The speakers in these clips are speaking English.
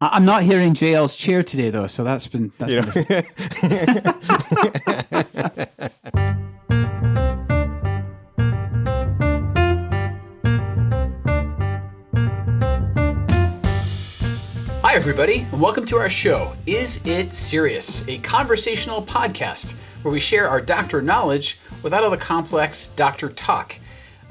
I- I'm not hearing JL's chair today, though, so that's been. That's You been Hi, everybody, and welcome to our show, Is It Serious? A conversational podcast where we share our doctor knowledge without all the complex doctor talk.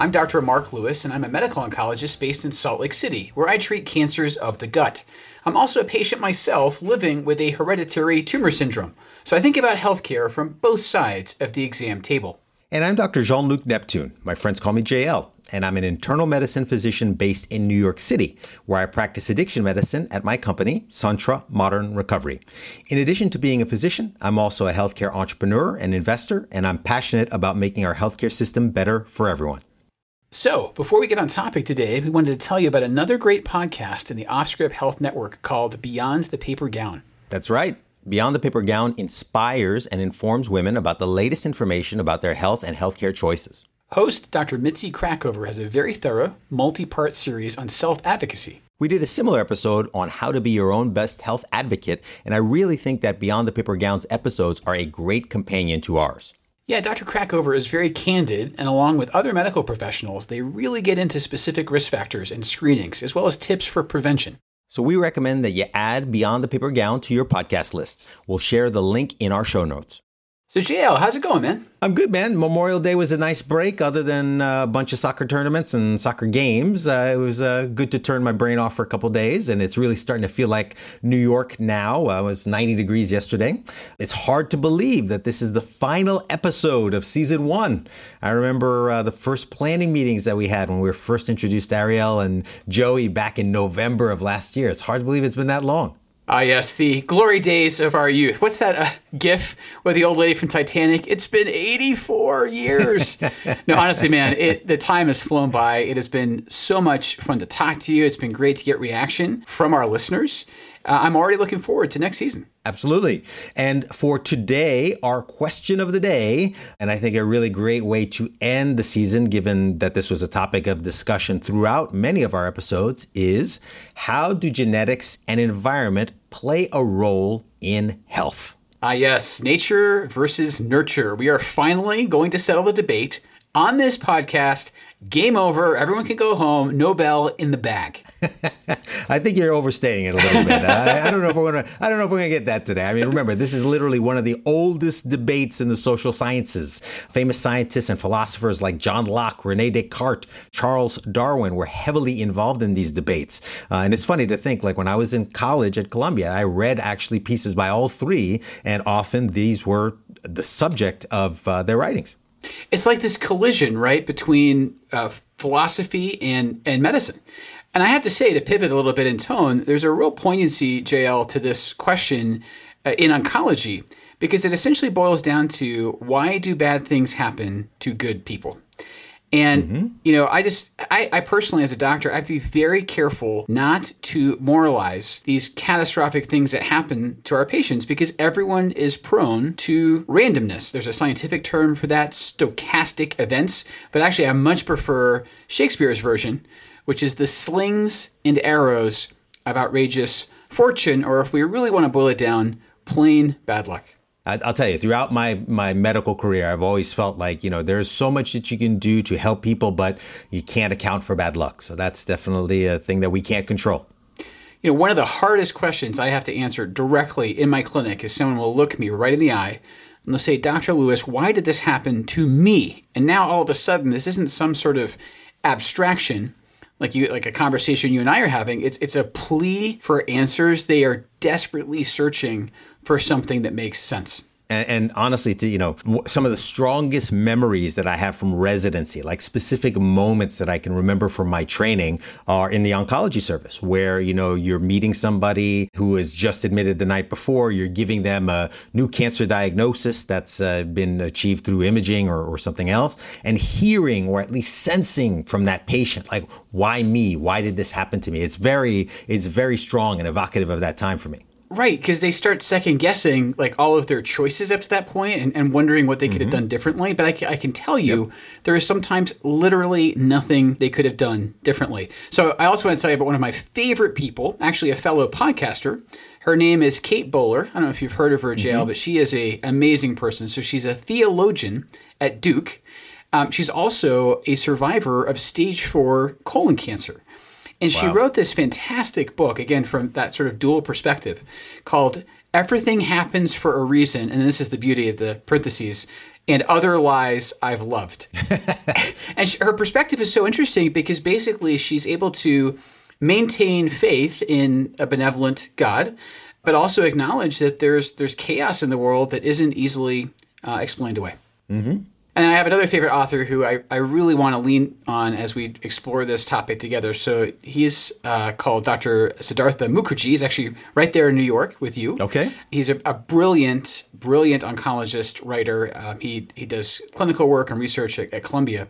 I'm Dr. Mark Lewis, and I'm a medical oncologist based in Salt Lake City, where I treat cancers of the gut. I'm also a patient myself living with a hereditary tumor syndrome, so I think about healthcare from both sides of the exam table. And I'm Dr. Jean Luc Neptune. My friends call me JL, and I'm an internal medicine physician based in New York City, where I practice addiction medicine at my company, Santra Modern Recovery. In addition to being a physician, I'm also a healthcare entrepreneur and investor, and I'm passionate about making our healthcare system better for everyone. So, before we get on topic today, we wanted to tell you about another great podcast in the OffScrip Health Network called Beyond the Paper Gown. That's right. Beyond the Paper Gown inspires and informs women about the latest information about their health and healthcare choices. Host Dr. Mitzi Krockover has a very thorough, multi part series on self advocacy. We did a similar episode on how to be your own best health advocate, and I really think that Beyond the Paper Gowns episodes are a great companion to ours. Yeah, Dr. Krockover is very candid, and along with other medical professionals, they really get into specific risk factors and screenings, as well as tips for prevention. So we recommend that you add Beyond the Paper Gown to your podcast list. We'll share the link in our show notes. So, JL, how's it going, man? I'm good, man. Memorial Day was a nice break, other than a bunch of soccer tournaments and soccer games. Uh, it was uh, good to turn my brain off for a couple days, and it's really starting to feel like New York now. Uh, it was 90 degrees yesterday. It's hard to believe that this is the final episode of season one. I remember uh, the first planning meetings that we had when we were first introduced Ariel and Joey back in November of last year. It's hard to believe it's been that long. Ah, yes, the glory days of our youth. What's that uh, gif with the old lady from Titanic? It's been 84 years. no, honestly, man, it, the time has flown by. It has been so much fun to talk to you. It's been great to get reaction from our listeners. Uh, I'm already looking forward to next season. Absolutely. And for today, our question of the day, and I think a really great way to end the season, given that this was a topic of discussion throughout many of our episodes, is how do genetics and environment play a role in health? Ah, yes, nature versus nurture. We are finally going to settle the debate on this podcast. Game over. Everyone can go home. Nobel in the bag. I think you're overstating it a little bit. I, I, don't know if we're gonna. I don't know if we're gonna get that today. I mean, remember, this is literally one of the oldest debates in the social sciences. Famous scientists and philosophers like John Locke, Rene Descartes, Charles Darwin were heavily involved in these debates. Uh, and it's funny to think, like when I was in college at Columbia, I read actually pieces by all three, and often these were the subject of uh, their writings. It's like this collision, right, between uh, philosophy and, and medicine. And I have to say, to pivot a little bit in tone, there's a real poignancy, JL, to this question uh, in oncology because it essentially boils down to why do bad things happen to good people? And, mm-hmm. you know, I just, I, I, personally, as a doctor, I have to be very careful not to moralize these catastrophic things that happen to our patients because everyone is prone to randomness. There's a scientific term for that, stochastic events, but actually, I much prefer Shakespeare's version, which is the slings and arrows of outrageous fortune, or if we really want to boil it down, plain bad luck. I'll tell you, throughout my my medical career, I've always felt like you know there's so much that you can do to help people, but you can't account for bad luck. So that's definitely a thing that we can't control. You know, one of the hardest questions I have to answer directly in my clinic is someone will look me right in the eye and they'll say, "Dr. Lewis, why did this happen to me?" And now all of a sudden, this isn't some sort of abstraction like you like a conversation you and I are having. It's it's a plea for answers. They are desperately searching for something that makes sense. And, and, honestly, to, you know, some of the strongest memories that I have from residency, like specific moments that I can remember from my training are in the oncology service where, you know, you're meeting somebody who is just admitted the night before, you're giving them a new cancer diagnosis that's uh, been achieved through imaging or, or something else and hearing or at least sensing from that patient, like, why me? Why did this happen to me? It's very, it's very strong and evocative of that time for me. Right, because they start second guessing like all of their choices up to that point and, and wondering what they could mm-hmm. have done differently. But I, I can tell you, yep. there is sometimes literally nothing they could have done differently. So I also want to tell you about one of my favorite people, actually a fellow podcaster. Her name is Kate Bowler. I don't know if you've heard of her, JL, mm-hmm. but she is a amazing person. So she's a theologian at Duke. Um, she's also a survivor of stage four colon cancer. And wow. she wrote this fantastic book, again, from that sort of dual perspective, called Everything Happens for a Reason. And this is the beauty of the parentheses and other lies I've loved. and she, her perspective is so interesting because basically she's able to maintain faith in a benevolent God, but also acknowledge that there's there's chaos in the world that isn't easily uh, explained away. Mm-hmm. And I have another favorite author who I, I really want to lean on as we explore this topic together. So he's uh, called Dr. Siddhartha Mukherjee. He's actually right there in New York with you. Okay. He's a, a brilliant, brilliant oncologist writer. Um, he, he does clinical work and research at, at Columbia.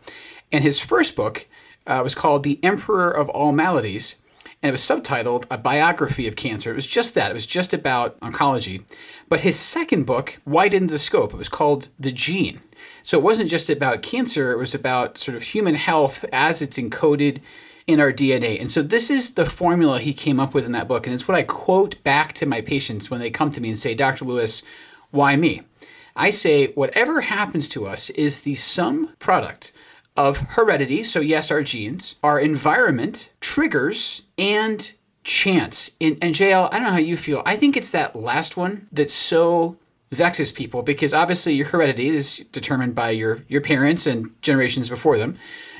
And his first book uh, was called The Emperor of All Maladies and it was subtitled A Biography of Cancer. It was just that, it was just about oncology. But his second book widened the scope. It was called The Gene. So it wasn't just about cancer, it was about sort of human health as it's encoded in our DNA. And so this is the formula he came up with in that book. And it's what I quote back to my patients when they come to me and say, Dr. Lewis, why me? I say, whatever happens to us is the sum product of heredity, so yes, our genes, our environment, triggers, and chance. And, and JL, I don't know how you feel. I think it's that last one that's so vexes people because obviously your heredity is determined by your your parents and generations before them.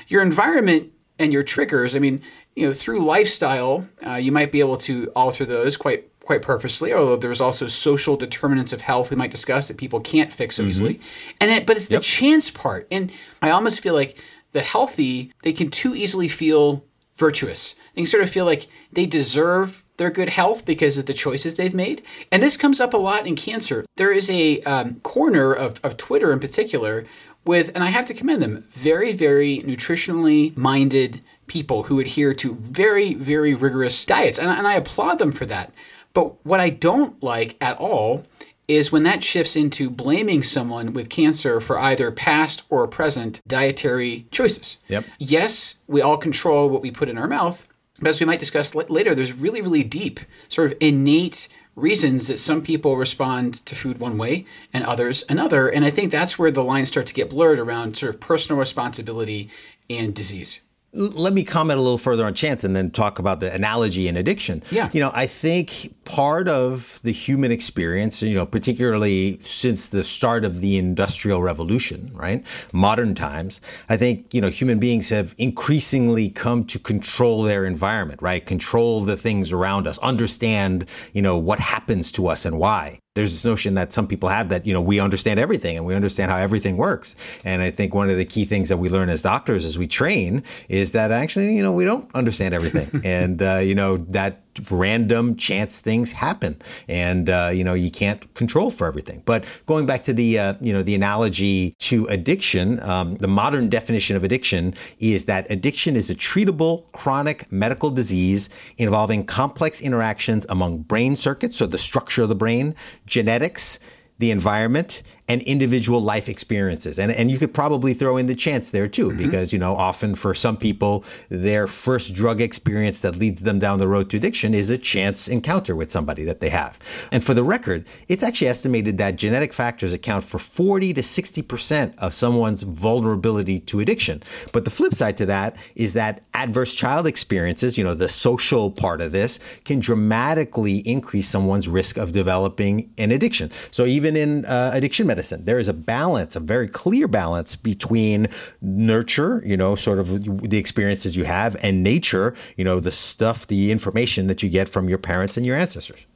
Your environment and your triggers. I mean, you know, through lifestyle, uh, you might be able to alter those quite quite purposely. Although there's also social determinants of health we might discuss that people can't fix so mm-hmm. easily. And it, but it's yep. the chance part. And I almost feel like the healthy they can too easily feel virtuous. They can sort of feel like they deserve their good health because of the choices they've made. And this comes up a lot in cancer. There is a um, corner of, of Twitter in particular with, and I have to commend them, very, very nutritionally minded people who adhere to very, very rigorous diets. And, and I applaud them for that. But what I don't like at all is when that shifts into blaming someone with cancer for either past or present dietary choices. Yep. Yes, we all control what we put in our mouth, but as we might discuss later, there's really, really deep, sort of innate reasons that some people respond to food one way and others another. And I think that's where the lines start to get blurred around sort of personal responsibility and disease let me comment a little further on chance and then talk about the analogy in addiction. Yeah. You know, I think part of the human experience, you know, particularly since the start of the industrial revolution, right? Modern times, I think, you know, human beings have increasingly come to control their environment, right? Control the things around us, understand, you know, what happens to us and why there's this notion that some people have that you know we understand everything and we understand how everything works. And i think one of the key things that we learn as doctors as we train is that actually you know we don't understand everything. And uh, you know that random chance things happen. And uh, you know you can't control for everything. But going back to the uh, you know the analogy to addiction um, the modern definition of addiction is that addiction is a treatable chronic medical disease involving complex interactions among brain circuits so the structure of the brain genetics the environment and individual life experiences. And, and you could probably throw in the chance there too, mm-hmm. because, you know, often for some people, their first drug experience that leads them down the road to addiction is a chance encounter with somebody that they have. And for the record, it's actually estimated that genetic factors account for 40 to 60% of someone's vulnerability to addiction. But the flip side to that is that adverse child experiences, you know, the social part of this can dramatically increase someone's risk of developing an addiction. So even in uh, addiction medicine, medicine. There is a balance, a very clear balance between nurture, you know, sort of the experiences you have, and nature, you know, the stuff, the information that you get from your parents and your ancestors.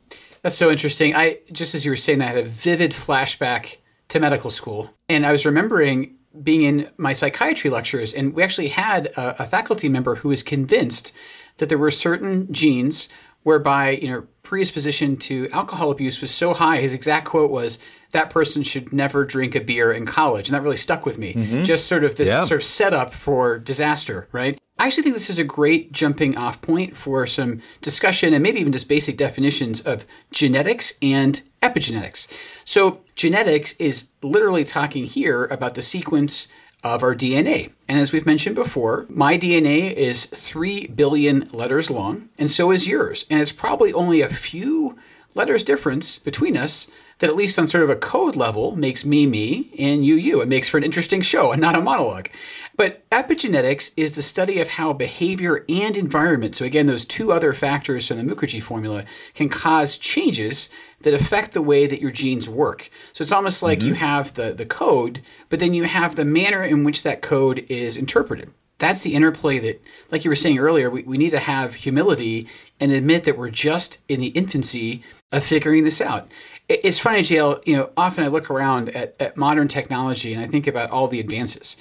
That's so interesting. I just as you were saying that, I had a vivid flashback to medical school, and I was remembering being in my psychiatry lectures, and we actually had a, a faculty member who was convinced that there were certain genes whereby you know predisposition to alcohol abuse was so high. His exact quote was, "That person should never drink a beer in college," and that really stuck with me. Mm-hmm. Just sort of this yeah. sort of setup for disaster, right? I actually think this is a great jumping off point for some discussion and maybe even just basic definitions of genetics and epigenetics. So, genetics is literally talking here about the sequence of our DNA. And as we've mentioned before, my DNA is 3 billion letters long, and so is yours. And it's probably only a few letters difference between us that, at least on sort of a code level, makes me me and you you. It makes for an interesting show and not a monologue. But epigenetics is the study of how behavior and environment, so again, those two other factors from the Mukherjee formula, can cause changes that affect the way that your genes work. So it's almost like mm-hmm. you have the, the code, but then you have the manner in which that code is interpreted. That's the interplay that, like you were saying earlier, we, we need to have humility and admit that we're just in the infancy of figuring this out. It's funny, JL, you know, often I look around at, at modern technology and I think about all the advances.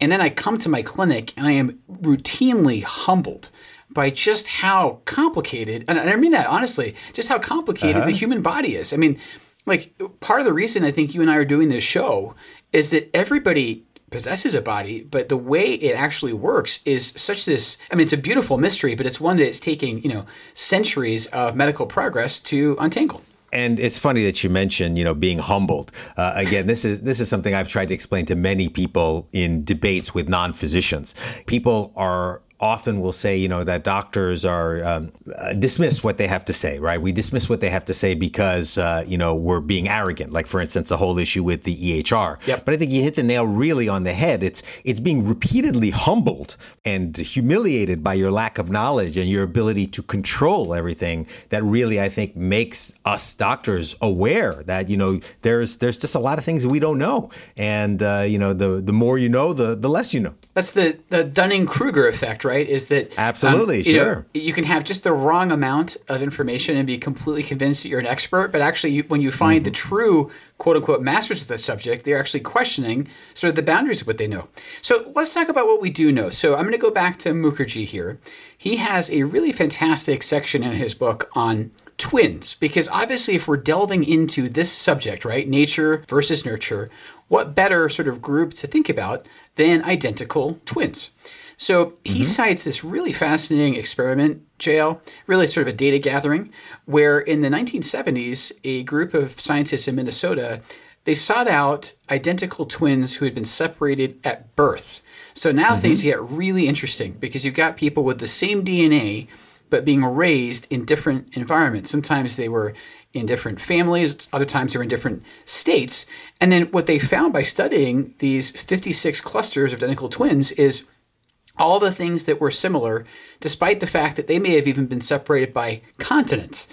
And then I come to my clinic and I am routinely humbled by just how complicated, and I mean that honestly, just how complicated uh-huh. the human body is. I mean, like part of the reason I think you and I are doing this show is that everybody possesses a body, but the way it actually works is such this I mean it's a beautiful mystery, but it's one that it's taking, you know, centuries of medical progress to untangle and it's funny that you mentioned, you know, being humbled. Uh, again, this is this is something I've tried to explain to many people in debates with non-physicians. People are often will say, you know, that doctors are um, uh, dismiss what they have to say, right? We dismiss what they have to say because, uh, you know, we're being arrogant. Like, for instance, the whole issue with the EHR. Yep. But I think you hit the nail really on the head. It's it's being repeatedly humbled and humiliated by your lack of knowledge and your ability to control everything. That really, I think, makes us doctors aware that you know there's there's just a lot of things we don't know, and uh, you know, the the more you know, the the less you know. That's the the Dunning Kruger effect, right? Is that absolutely um, you sure? Know, you can have just the wrong amount of information and be completely convinced that you're an expert, but actually, you, when you find mm-hmm. the true quote unquote masters of the subject, they're actually questioning sort of the boundaries of what they know. So let's talk about what we do know. So I'm going to go back to Mukherjee here. He has a really fantastic section in his book on twins because obviously if we're delving into this subject right nature versus nurture what better sort of group to think about than identical twins? So he mm-hmm. cites this really fascinating experiment, JL, really sort of a data gathering, where in the 1970s, a group of scientists in Minnesota they sought out identical twins who had been separated at birth. So now mm-hmm. things get really interesting because you've got people with the same DNA but being raised in different environments. Sometimes they were in different families, other times they were in different states. And then what they found by studying these 56 clusters of identical twins is all the things that were similar, despite the fact that they may have even been separated by continents.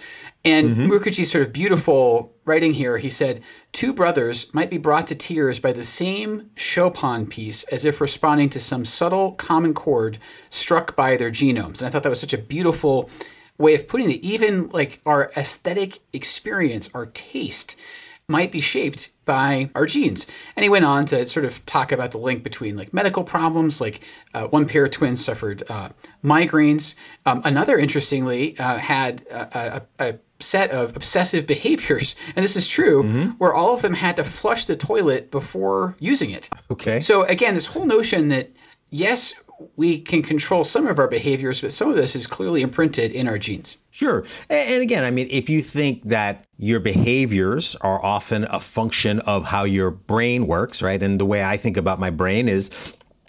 And mm-hmm. Mukherjee's sort of beautiful writing here, he said, two brothers might be brought to tears by the same Chopin piece as if responding to some subtle common chord struck by their genomes. And I thought that was such a beautiful way of putting it. Even like our aesthetic experience, our taste, might be shaped by our genes. And he went on to sort of talk about the link between like medical problems, like uh, one pair of twins suffered uh, migraines. Um, another, interestingly, uh, had a, a, a, set of obsessive behaviors, and this is true, mm-hmm. where all of them had to flush the toilet before using it. Okay. So again, this whole notion that yes, we can control some of our behaviors, but some of this is clearly imprinted in our genes. Sure. And again, I mean, if you think that your behaviors are often a function of how your brain works, right? And the way I think about my brain is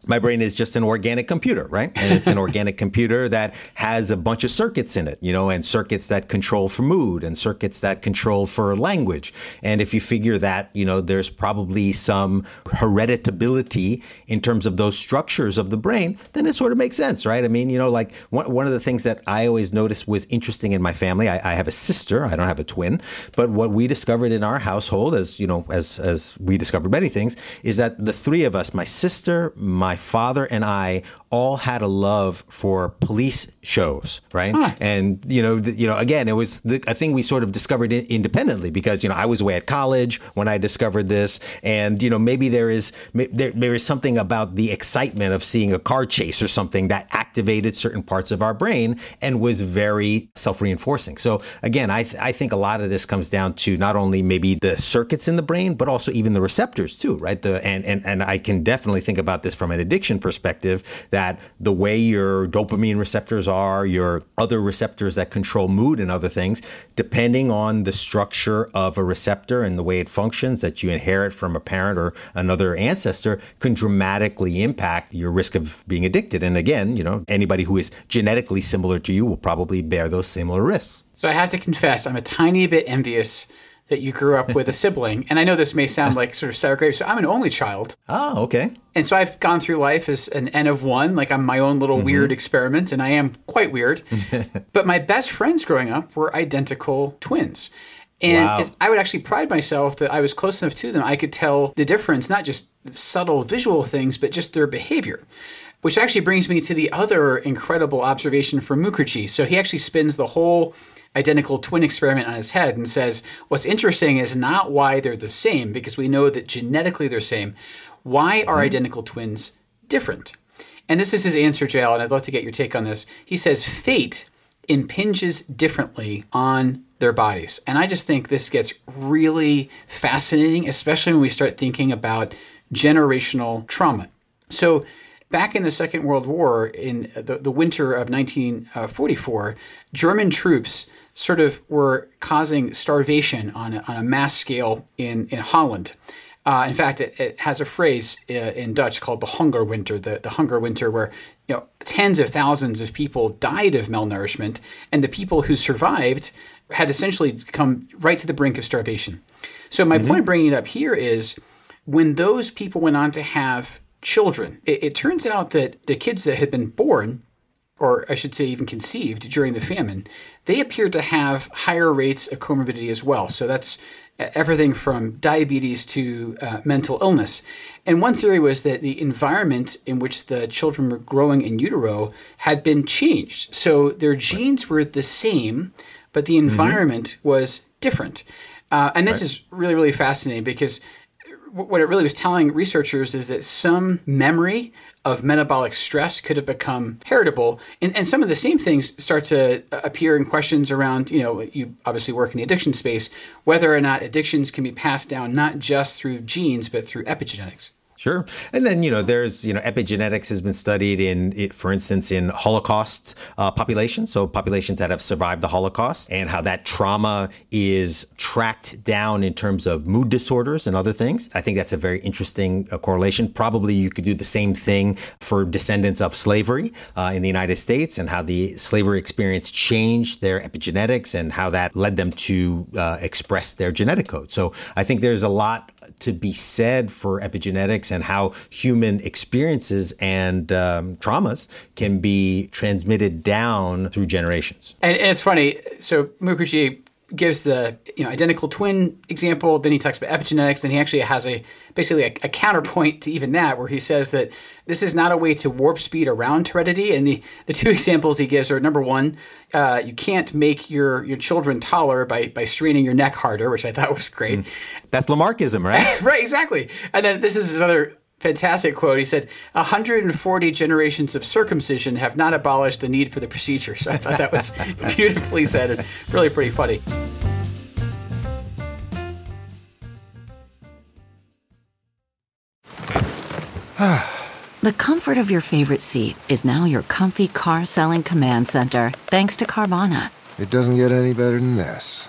my brain is just an organic computer, right? And it's an organic computer that has a bunch of circuits in it, you know, and circuits that control for mood and circuits that control for language. And if you figure that, you know, there's probably some hereditability in terms of those structures of the brain, then it sort of makes sense, right? I mean, you know, like one, one of the things that I always noticed was interesting in my family. I, I have a sister. I don't have a twin, but what we discovered in our household, as you know, as as we discovered many things, is that the three of us, my sister, my my father and I all had a love for police shows, right? Huh. And you know, th- you know, again, it was the, a thing we sort of discovered in, independently because you know I was away at college when I discovered this, and you know maybe there is may- there, there is something about the excitement of seeing a car chase or something that activated certain parts of our brain and was very self reinforcing. So again, I th- I think a lot of this comes down to not only maybe the circuits in the brain, but also even the receptors too, right? The and and and I can definitely think about this from an addiction perspective that the way your dopamine receptors are, your other receptors that control mood and other things, depending on the structure of a receptor and the way it functions that you inherit from a parent or another ancestor can dramatically impact your risk of being addicted. And again, you know, anybody who is genetically similar to you will probably bear those similar risks. So I have to confess, I'm a tiny bit envious that you grew up with a sibling. And I know this may sound like sort of sour grapes. So I'm an only child. Oh, okay. And so I've gone through life as an N of one, like I'm my own little Mm-hmm. weird experiment, and I am quite weird. but my best friends growing up were identical twins. And Wow. I would actually pride myself that I was close enough to them. I could tell the difference, not just subtle visual things, but just their behavior. Which actually brings me to the other incredible observation from Mukherjee. So he actually spins the whole identical twin experiment on his head and says, What's interesting is not why they're the same, because we know that genetically they're same. Why are mm-hmm. identical twins different? And this is his answer, JL, and I'd love to get your take on this. He says, Fate impinges differently on their bodies. And I just think this gets really fascinating, especially when we start thinking about generational trauma. So, back in the Second World War, in the, the winter of 1944, uh, German troops sort of were causing starvation on a, on a mass scale in, in Holland. Uh, in fact, it, it has a phrase uh, in Dutch called the hunger winter, the, the hunger winter, where you know tens of thousands of people died of malnourishment, and the people who survived had essentially come right to the brink of starvation. So my point of bringing it up here is when those people went on to have children, it, it turns out that the kids that had been born, or I should say even conceived during the famine, they appeared to have higher rates of comorbidity as well. So that's everything from diabetes to uh, mental illness. And one theory was that the environment in which the children were growing in utero had been changed. So their genes were the same, but the environment was different. Uh, and this is really, really fascinating because what it really was telling researchers is that some memory of metabolic stress could have become heritable. And, and some of the same things start to uh, appear in questions around, you know, you obviously work in the addiction space, whether or not addictions can be passed down not just through genes, but through epigenetics. Sure. And then, you know, there's, you know, epigenetics has been studied in, for instance, in Holocaust uh, populations. So populations that have survived the Holocaust and how that trauma is tracked down in terms of mood disorders and other things. I think that's a very interesting uh, correlation. Probably you could do the same thing for descendants of slavery uh, in the United States and how the slavery experience changed their epigenetics and how that led them to uh, express their genetic code. So I think there's a lot to be said for epigenetics and how human experiences and um, traumas can be transmitted down through generations. And, and it's funny. So Mukherjee gives the you know identical twin example. Then he talks about epigenetics. Then he actually has a basically a, a, counterpoint to even that, where he says that this is not a way to warp speed around heredity. And the, the two examples he gives are number one, uh, you can't make your your children taller by by straining your neck harder, which I thought was great. Mm. That's Lamarckism, right? right, exactly. And then this is his other fantastic quote. He said, 140 generations of circumcision have not abolished the need for the procedure. So I thought that was beautifully said and really pretty funny. The comfort of your favorite seat is now your comfy car selling command center, thanks to Carvana. It doesn't get any better than this.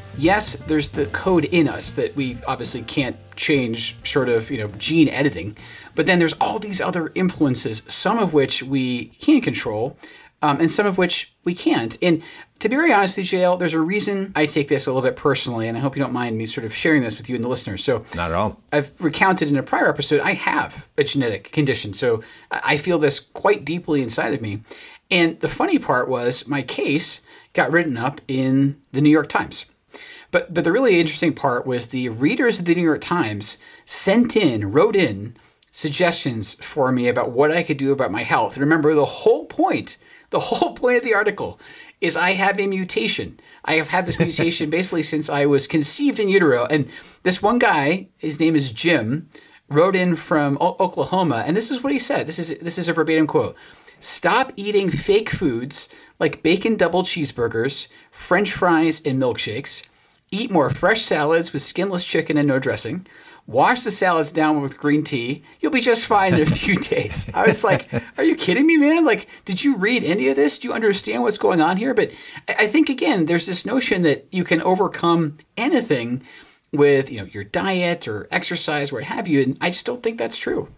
yes, there's the code in us that we obviously can't change short of, you know, gene editing. But then there's all these other influences, some of which we can't control. um, and some of which we can't. And to be very honest with you, JL, there's a reason I take this a little bit personally, and I hope you don't mind me sort of sharing this with you and the listeners. So, Not at all. I've recounted in a prior episode, I have a genetic condition. So, I feel this quite deeply inside of me. And the funny part was, my case got written up in the New York Times. But, but the really interesting part was the readers of the New York Times sent in, wrote in suggestions for me about what I could do about my health. Remember, the whole point, the whole point of the article is I have a mutation. I have had this mutation basically since I was conceived in utero. And this one guy, his name is Jim, wrote in from o- Oklahoma, and this is what he said. This is this is a verbatim quote. Stop eating fake foods like bacon double cheeseburgers, french fries, and milkshakes. Eat more fresh salads with skinless chicken and no dressing. Wash the salads down with green tea. You'll be just fine in a few days. I was like, are you kidding me, man? Like, did you read any of this? Do you understand what's going on here? But I think, again, there's this notion that you can overcome anything with, you know, your diet or exercise, what have you. And I just don't think that's true.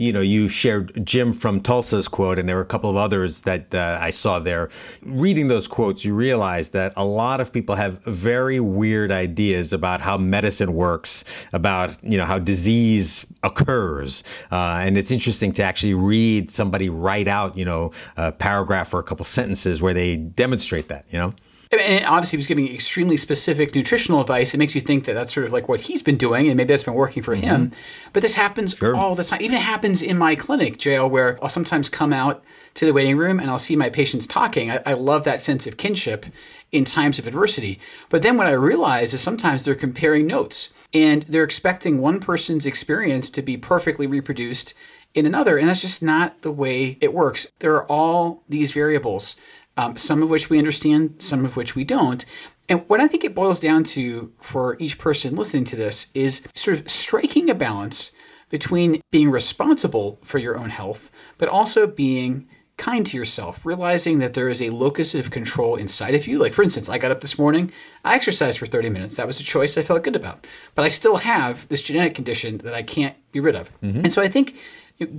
You know, you shared Jim from Tulsa's quote, and there were a couple of others that uh, I saw there. Reading those quotes, you realize that a lot of people have very weird ideas about how medicine works, about you know how disease occurs, uh, and it's interesting to actually read somebody write out you know a paragraph or a couple sentences where they demonstrate that. You know. And obviously, he was giving extremely specific nutritional advice. It makes you think that that's sort of like what he's been doing, and maybe that's been working for him. Mm-hmm. But this happens all the time. Even happens in my clinic, JL, where I'll sometimes come out to the waiting room and I'll see my patients talking. I, I love that sense of kinship in times of adversity. But then what I realize is sometimes they're comparing notes and they're expecting one person's experience to be perfectly reproduced in another. And that's just not the way it works. There are all these variables um, some of which we understand, some of which we don't. And what I think it boils down to for each person listening to this is sort of striking a balance between being responsible for your own health, but also being kind to yourself, realizing that there is a locus of control inside of you. Like, for instance, I got up this morning, I exercised for 30 minutes. That was a choice I felt good about. But I still have this genetic condition that I can't be rid of. And so I think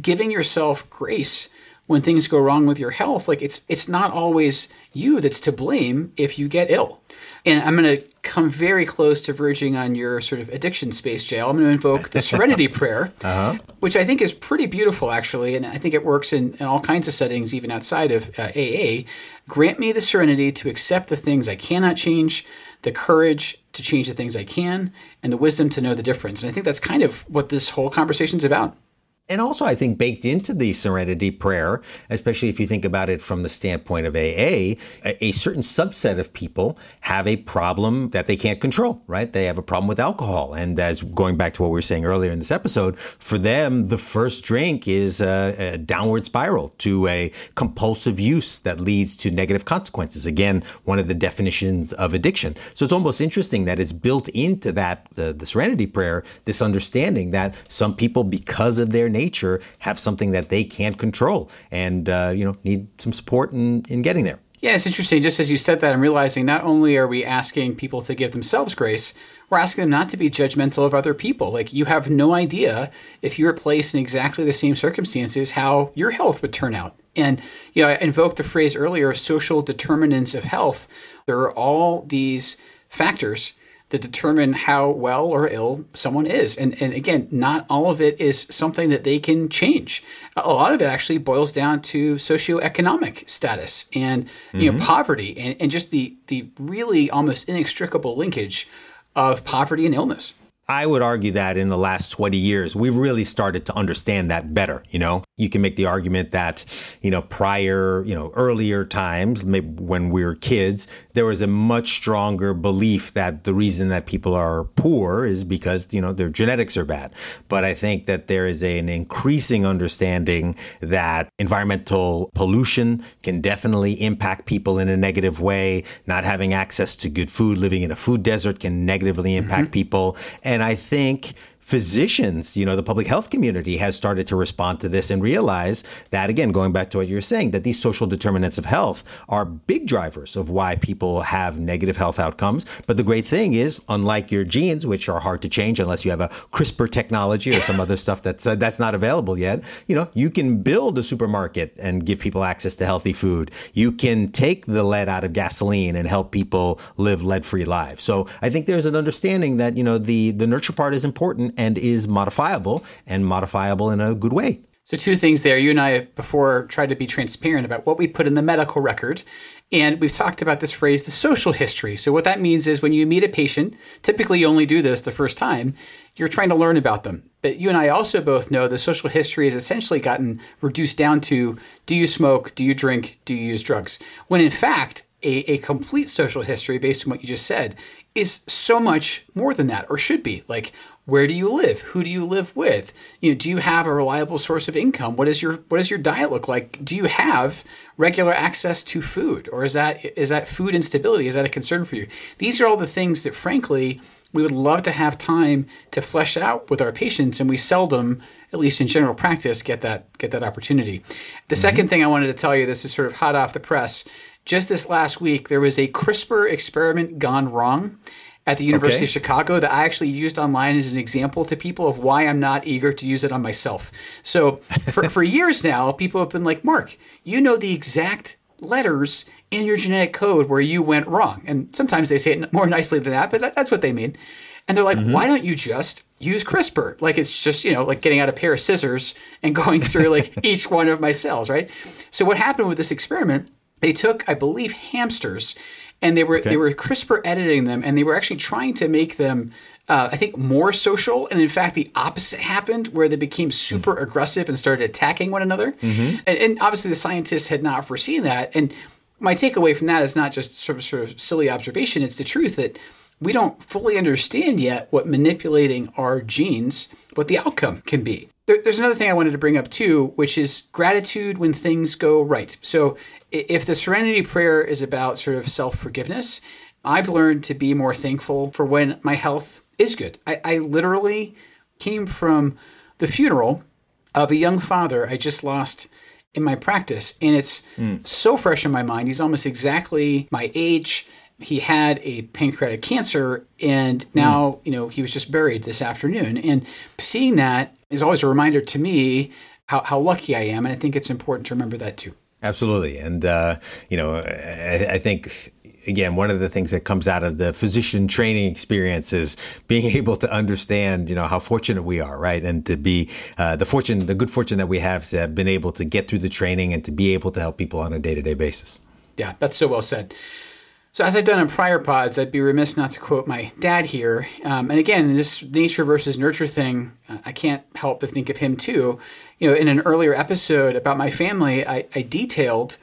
giving yourself grace when things go wrong with your health, like it's it's not always you that's to blame if you get ill. And I'm going to come very close to verging on your sort of addiction space, JL. I'm going to invoke the Serenity Prayer, which I think is pretty beautiful, actually, and I think it works in, in all kinds of settings, even outside of uh, AA. Grant me the serenity to accept the things I cannot change, the courage to change the things I can, and the wisdom to know the difference. And I think that's kind of what this whole conversation is about. And also, I think baked into the serenity prayer, especially if you think about it from the standpoint of AA, a, certain subset of people have a problem that they can't control, right? They have a problem with alcohol. And as going back to what we were saying earlier in this episode, for them, the first drink is a, a downward spiral to a compulsive use that leads to negative consequences. Again, one of the definitions of addiction. So it's almost interesting that it's built into that, the, the serenity prayer, this understanding that some people, because of their nature have something that they can't control and uh, you know need some support in, in getting there. Yeah it's interesting. Just as you said that i'm realizing not only are we asking people to give themselves grace we're asking them not to be judgmental of other people. Like you have no idea if you were placed in exactly the same circumstances how your health would turn out. And you know i invoked the phrase earlier social determinants of health. There are all these factors that determine how well or ill someone is. And, and again, not all of it is something that they can change. A lot of it actually boils down to socioeconomic status and you mm-hmm. know poverty and, and just the the really almost inextricable linkage of poverty and illness. I would argue that in the last 20 years, we've really started to understand that better. You know, you can make the argument that, you know, prior, you know, earlier times, maybe when we were kids, there was a much stronger belief that the reason that people are poor is because, you know, their genetics are bad. But I think that there is an increasing understanding that environmental pollution can definitely impact people in a negative way. Not having access to good food, living in a food desert can negatively impact mm-hmm. people. And I think physicians, you know, the public health community has started to respond to this and realize that, again, going back to what you were saying, that these social determinants of health are big drivers of why people have negative health outcomes. But the great thing is, unlike your genes, which are hard to change unless you have a CRISPR technology or some other stuff that's uh, that's not available yet, you know, you can build a supermarket and give people access to healthy food. You can take the lead out of gasoline and help people live lead-free lives. So I think there's an understanding that you know the the nurture part is important and is modifiable and modifiable in a good way. So, two things there. You and I before tried to be transparent about what we put in the medical record. And we've talked about this phrase, the social history. So, what that means is when you meet a patient, typically you only do this the first time, you're trying to learn about them. But you and I also both know the social history has essentially gotten reduced down to do you smoke, do you drink, do you use drugs? When in fact, a, a complete social history, based on what you just said, is so much more than that, or should be. Like, where do you live? Who do you live with? You know, do you have a reliable source of income? What is your what does your diet look like? Do you have regular access to food, or is that is that food instability? Is that a concern for you? These are all the things that, frankly, we would love to have time to flesh out with our patients, and we seldom, at least in general practice, get that get that opportunity. The mm-hmm. second thing I wanted to tell you, this is sort of hot off the press. Just this last week, there was a CRISPR experiment gone wrong at the University okay. of Chicago that I actually used online as an example to people of why I'm not eager to use it on myself. So for, for years now, people have been like, Mark, you know the exact letters in your genetic code where you went wrong. And sometimes they say it more nicely than that, but that, that's what they mean. And they're like, mm-hmm. why don't you just use CRISPR? Like it's just, you know, like getting out a pair of scissors and going through like each one of my cells, right? So what happened with this experiment they took, I believe, hamsters, and they were okay. they were CRISPR editing them, and they were actually trying to make them. Uh, I think more social, and in fact, the opposite happened, where they became super mm-hmm. aggressive and started attacking one another. Mm-hmm. And, and obviously, the scientists had not foreseen that. And my takeaway from that is not just sort of, sort of silly observation; it's the truth that we don't fully understand yet what manipulating our genes, what the outcome can be. There, there's another thing I wanted to bring up too, which is gratitude when things go right. So if the serenity prayer is about sort of self forgiveness, I've learned to be more thankful for when my health is good. I, I, literally came from the funeral of a young father I just lost in my practice, and it's mm. so fresh in my mind. He's almost exactly my age. He had a pancreatic cancer, and now, mm. you know, he was just buried this afternoon. And seeing that is always a reminder to me how, how lucky I am. And I think it's important to remember that too. Absolutely. And, uh, you know, I, I, think, again, one of the things that comes out of the physician training experience is being able to understand, you know, how fortunate we are, right? And to be uh, the fortune, the good fortune that we have to have been able to get through the training and to be able to help people on a day to day basis. Yeah, that's so well said. So, as I've done in prior pods, I'd be remiss not to quote my dad here. Um, and again, this nature versus nurture thing, uh, I can't help but think of him too. You know, in an earlier episode about my family, I, I detailed,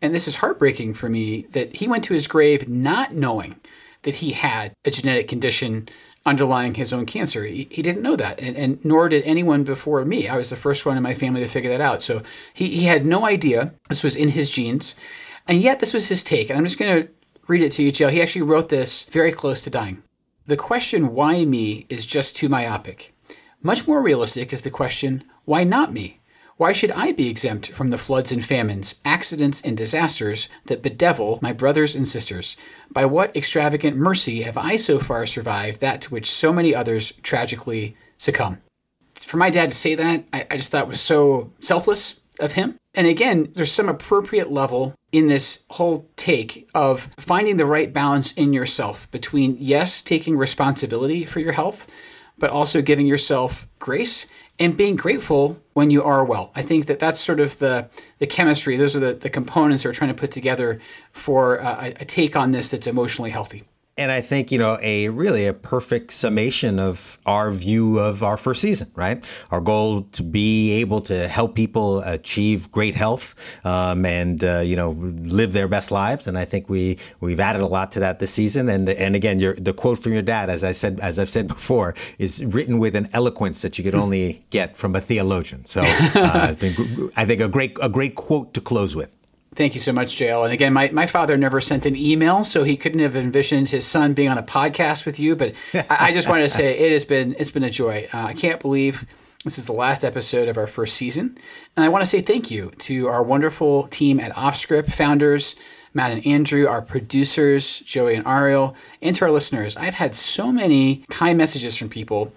and this is heartbreaking for me, that he went to his grave not knowing that he had a genetic condition underlying his own cancer. He, he didn't know that, and, and, nor did anyone before me. I was the first one in my family to figure that out. So he, he had no idea this was in his genes. And yet, this was his take. And I'm just going to read it to you, JL. He actually wrote this very close to dying. The question, why me, is just too myopic. Much more realistic is the question, why not me? Why should I be exempt from the floods and famines, accidents and disasters that bedevil my brothers and sisters? By what extravagant mercy have I so far survived that to which so many others tragically succumb? For my dad to say that, I, I just thought was so selfless of him. And again, there's some appropriate level in this whole take of finding the right balance in yourself between, yes, taking responsibility for your health, but also giving yourself grace and being grateful when you are well. I think that that's sort of the, the chemistry. Those are the, the components we're trying to put together for uh, a, a take on this that's emotionally healthy and I think you know a really a perfect summation of our view of our first season, right? Our goal to be able to help people achieve great health um, and uh, you know live their best lives, and I think we we've added a lot to that this season. And and again, your, the quote from your dad, as I said, as I've said before, is written with an eloquence that you could only get from a theologian. So uh, it's been, I think, a great a great quote to close with. Thank you so much, JL. And again, my, my father never sent an email, so he couldn't have envisioned his son being on a podcast with you. But I, I, just wanted to say it has been it's been a joy. Uh, I can't believe this is the last episode of our first season, and I want to say thank you to our wonderful team at OffScrip, founders Matt and Andrew, our producers Joey and Ariel, and to our listeners. I've had so many kind messages from people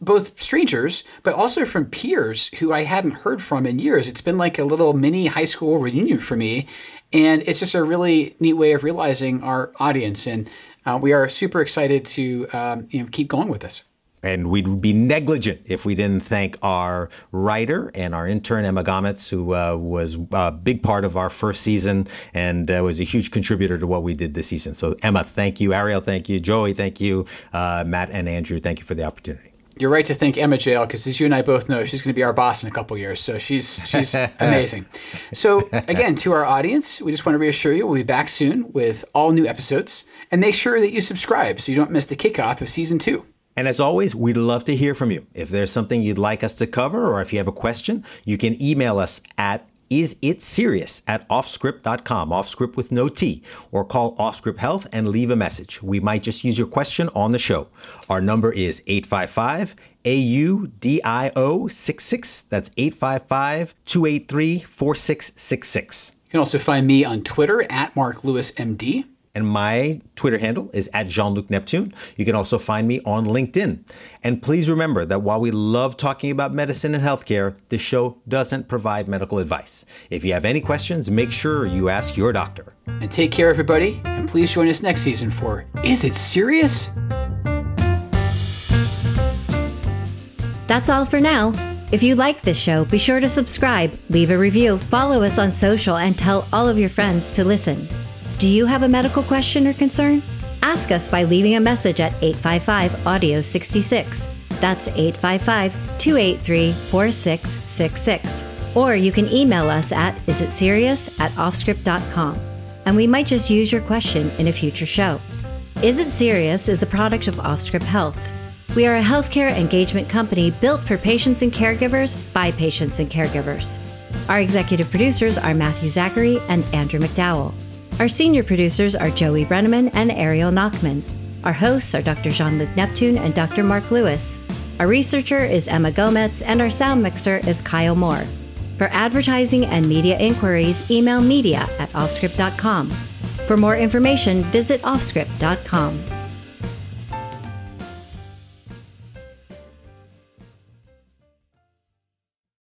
both strangers, but also from peers who I hadn't heard from in years. It's been like a little mini high school reunion for me. And it's just a really neat way of realizing our audience. And uh, we are super excited to um, you know, keep going with this. And we'd be negligent if we didn't thank our writer and our intern, Emma Gometz, who uh, was a big part of our first season and uh, was a huge contributor to what we did this season. So, Emma, thank you. Ariel, thank you. Joey, thank you. Uh, Matt and Andrew, thank you for the opportunity you're right to thank Emma Jail because, as you and I both know, she's going to be our boss in a couple years. So she's she's amazing. So again, to our audience, we just want to reassure you we'll be back soon with all new episodes, and make sure that you subscribe so you don't miss the kickoff of season two. And as always, we'd love to hear from you. If there's something you'd like us to cover, or if you have a question, you can email us at is it serious at offscrip.com, offscrip with no T, or call OffScrip Health and leave a message. We might just use your question on the show. Our number is 855 AUDIO 66. That's 855 283 4666. You can also find me on Twitter at Mark Lewis MD and my Twitter handle is at Jean Luc Neptune. You can also find me on LinkedIn. And please remember that while we love talking about medicine and healthcare, the show doesn't provide medical advice. If you have any questions, make sure you ask your doctor. And take care, everybody. And please join us next season for Is It Serious? That's all for now. If you like this show, be sure to subscribe, leave a review, follow us on social, and tell all of your friends to listen. Do you have a medical question or concern? Ask us by leaving a message at 855 Audio 66. That's 855 283 4666. Or you can email us at isitserious at offscrip.com, and we might just use your question in a future show. Is It Serious is a product of OffScrip Health. We are a healthcare engagement company built for patients and caregivers by patients and caregivers. Our executive producers are Matthew Zachary and Andrew McDowell. Our senior producers are Joey Brenneman and Ariel Nachman. Our hosts are Dr. Jean Luc Neptune and Dr. Mark Lewis. Our researcher is Emma Gometz, and our sound mixer is Kyle Moore. For advertising and media inquiries, email media at offscrip.com. For more information, visit offscrip.com.